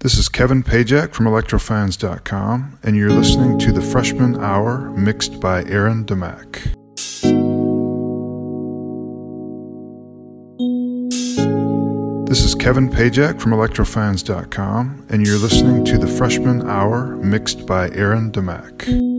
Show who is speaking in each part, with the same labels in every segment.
Speaker 1: This is Kevin Pajak from Electrofans.com, and you're listening to the Freshman Hour mixed by Aaron Demac. This is Kevin Pajak from Electrofans.com, and you're listening to the Freshman Hour mixed by Aaron
Speaker 2: Demac.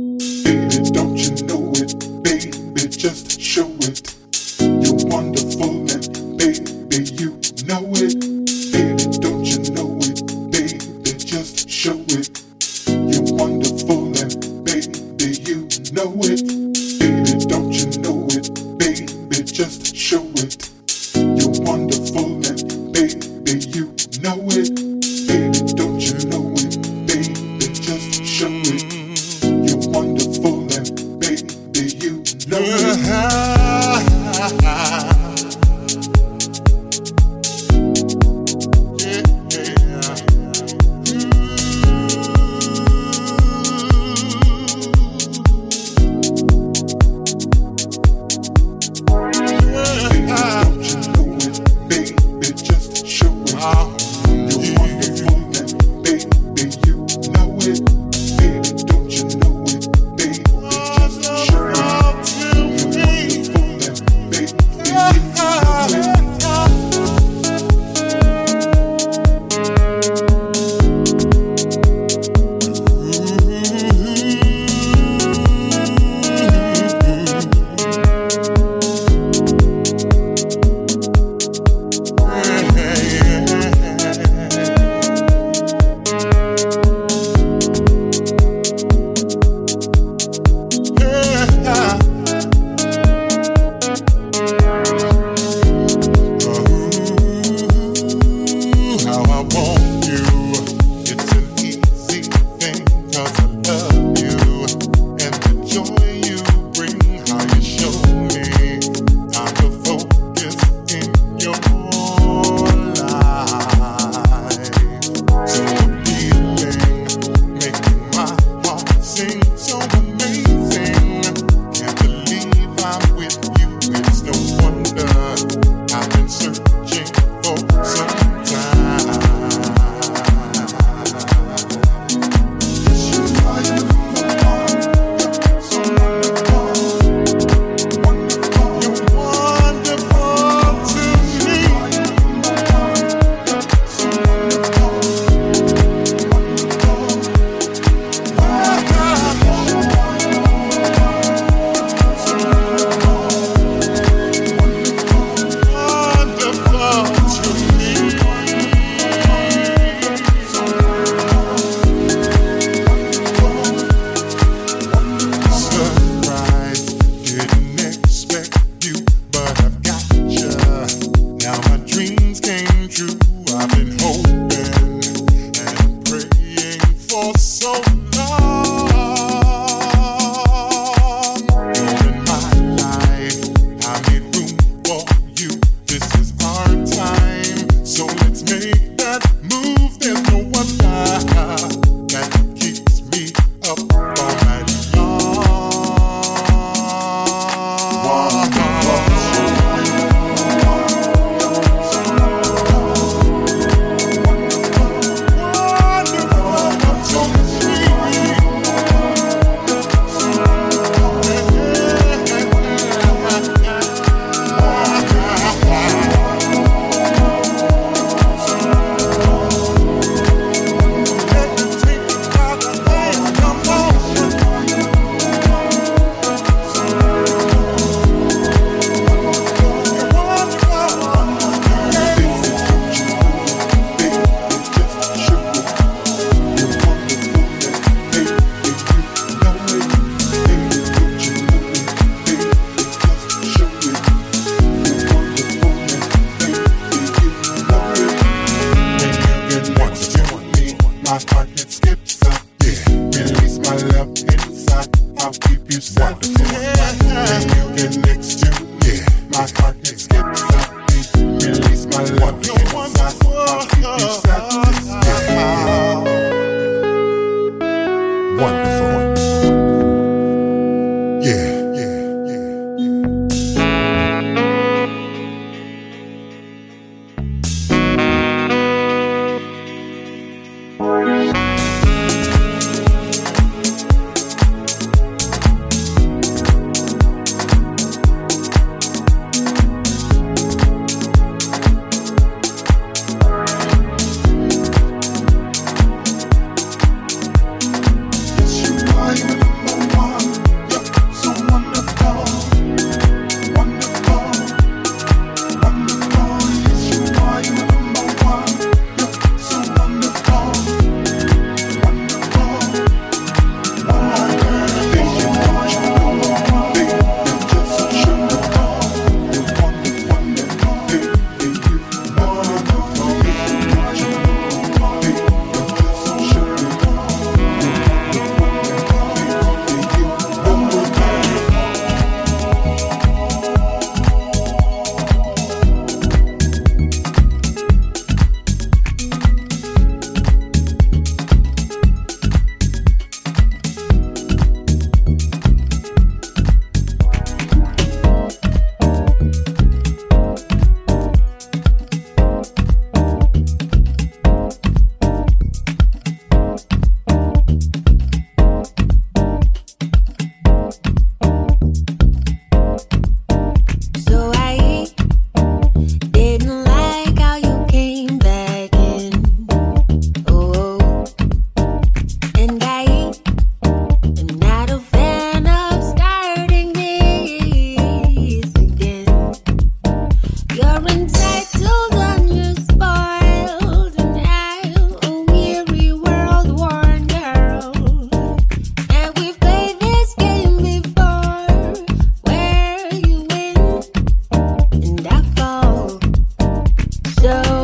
Speaker 2: window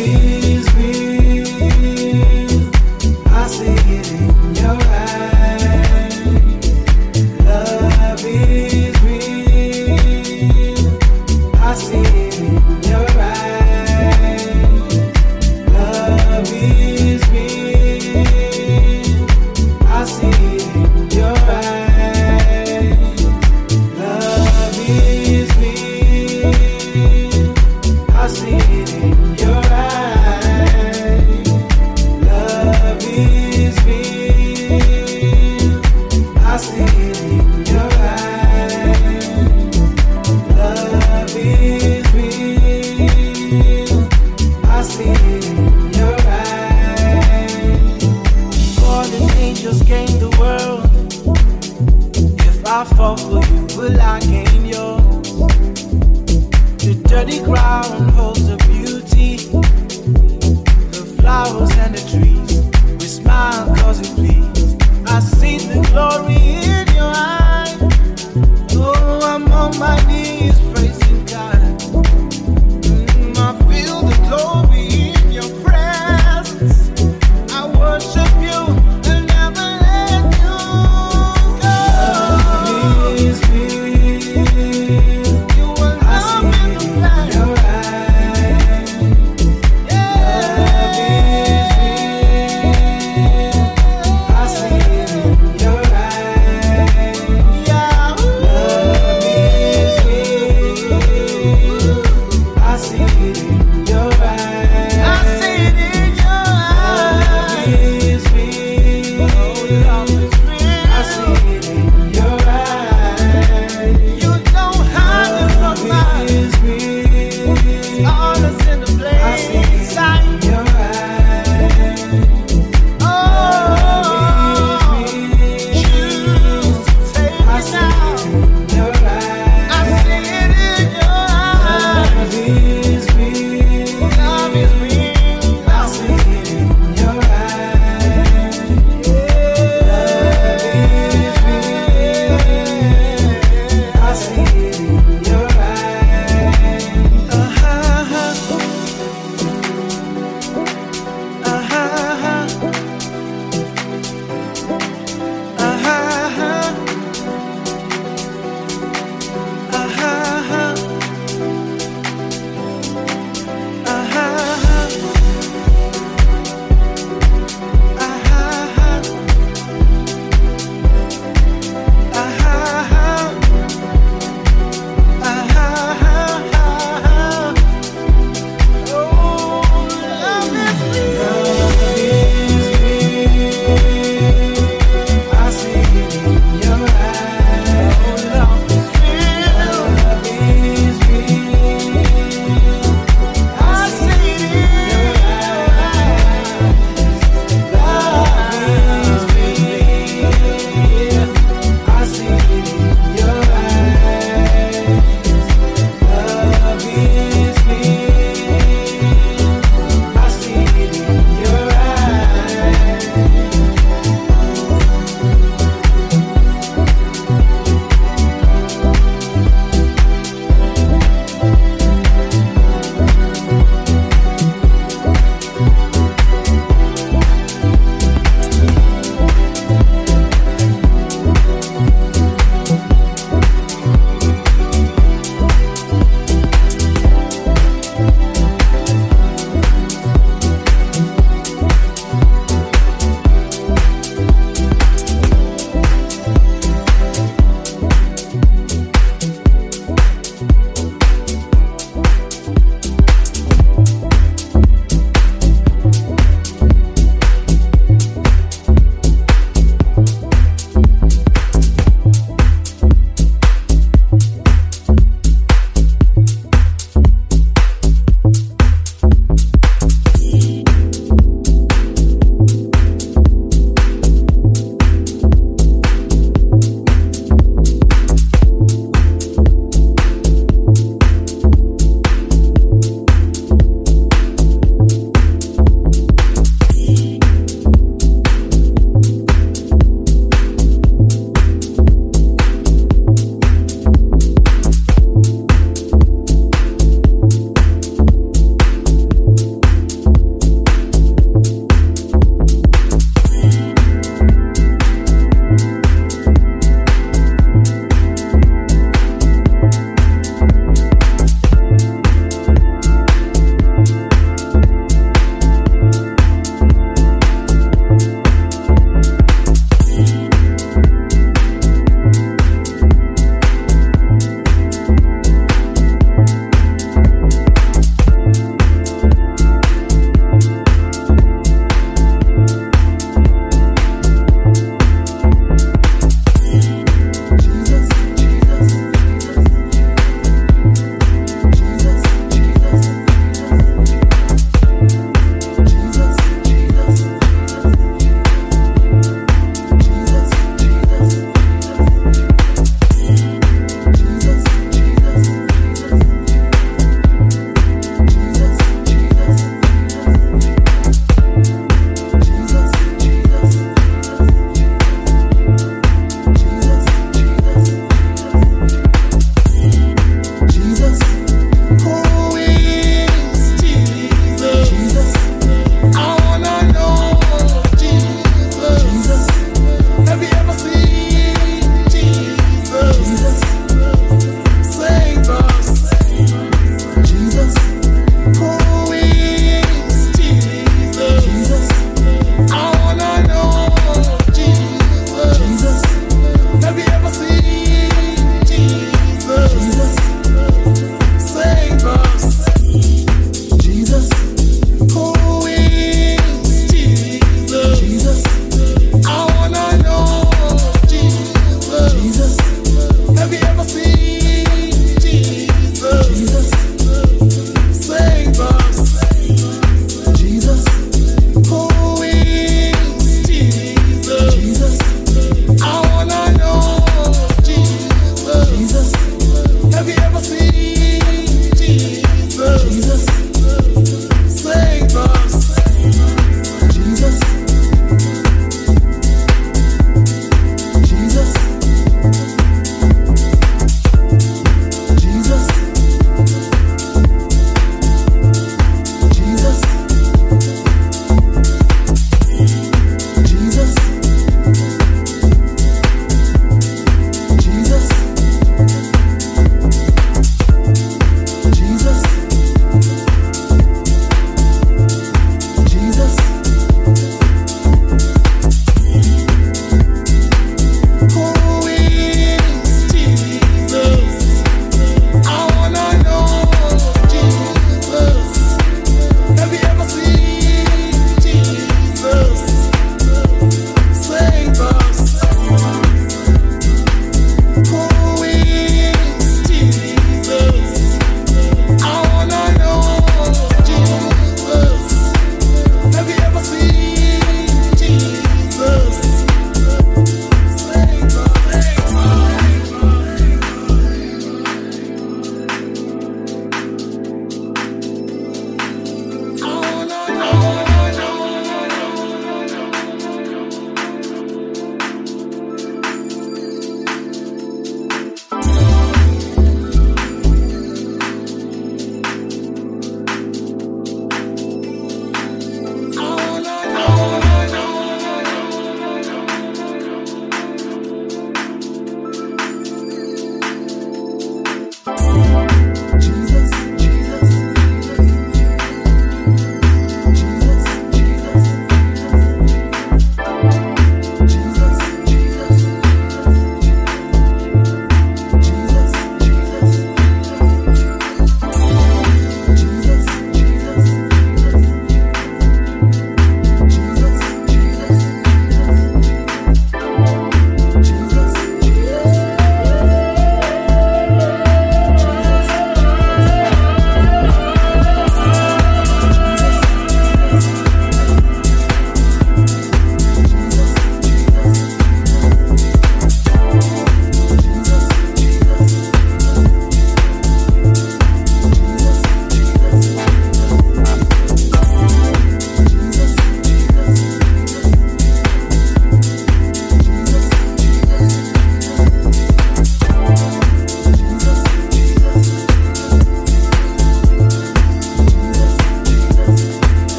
Speaker 3: dirty ground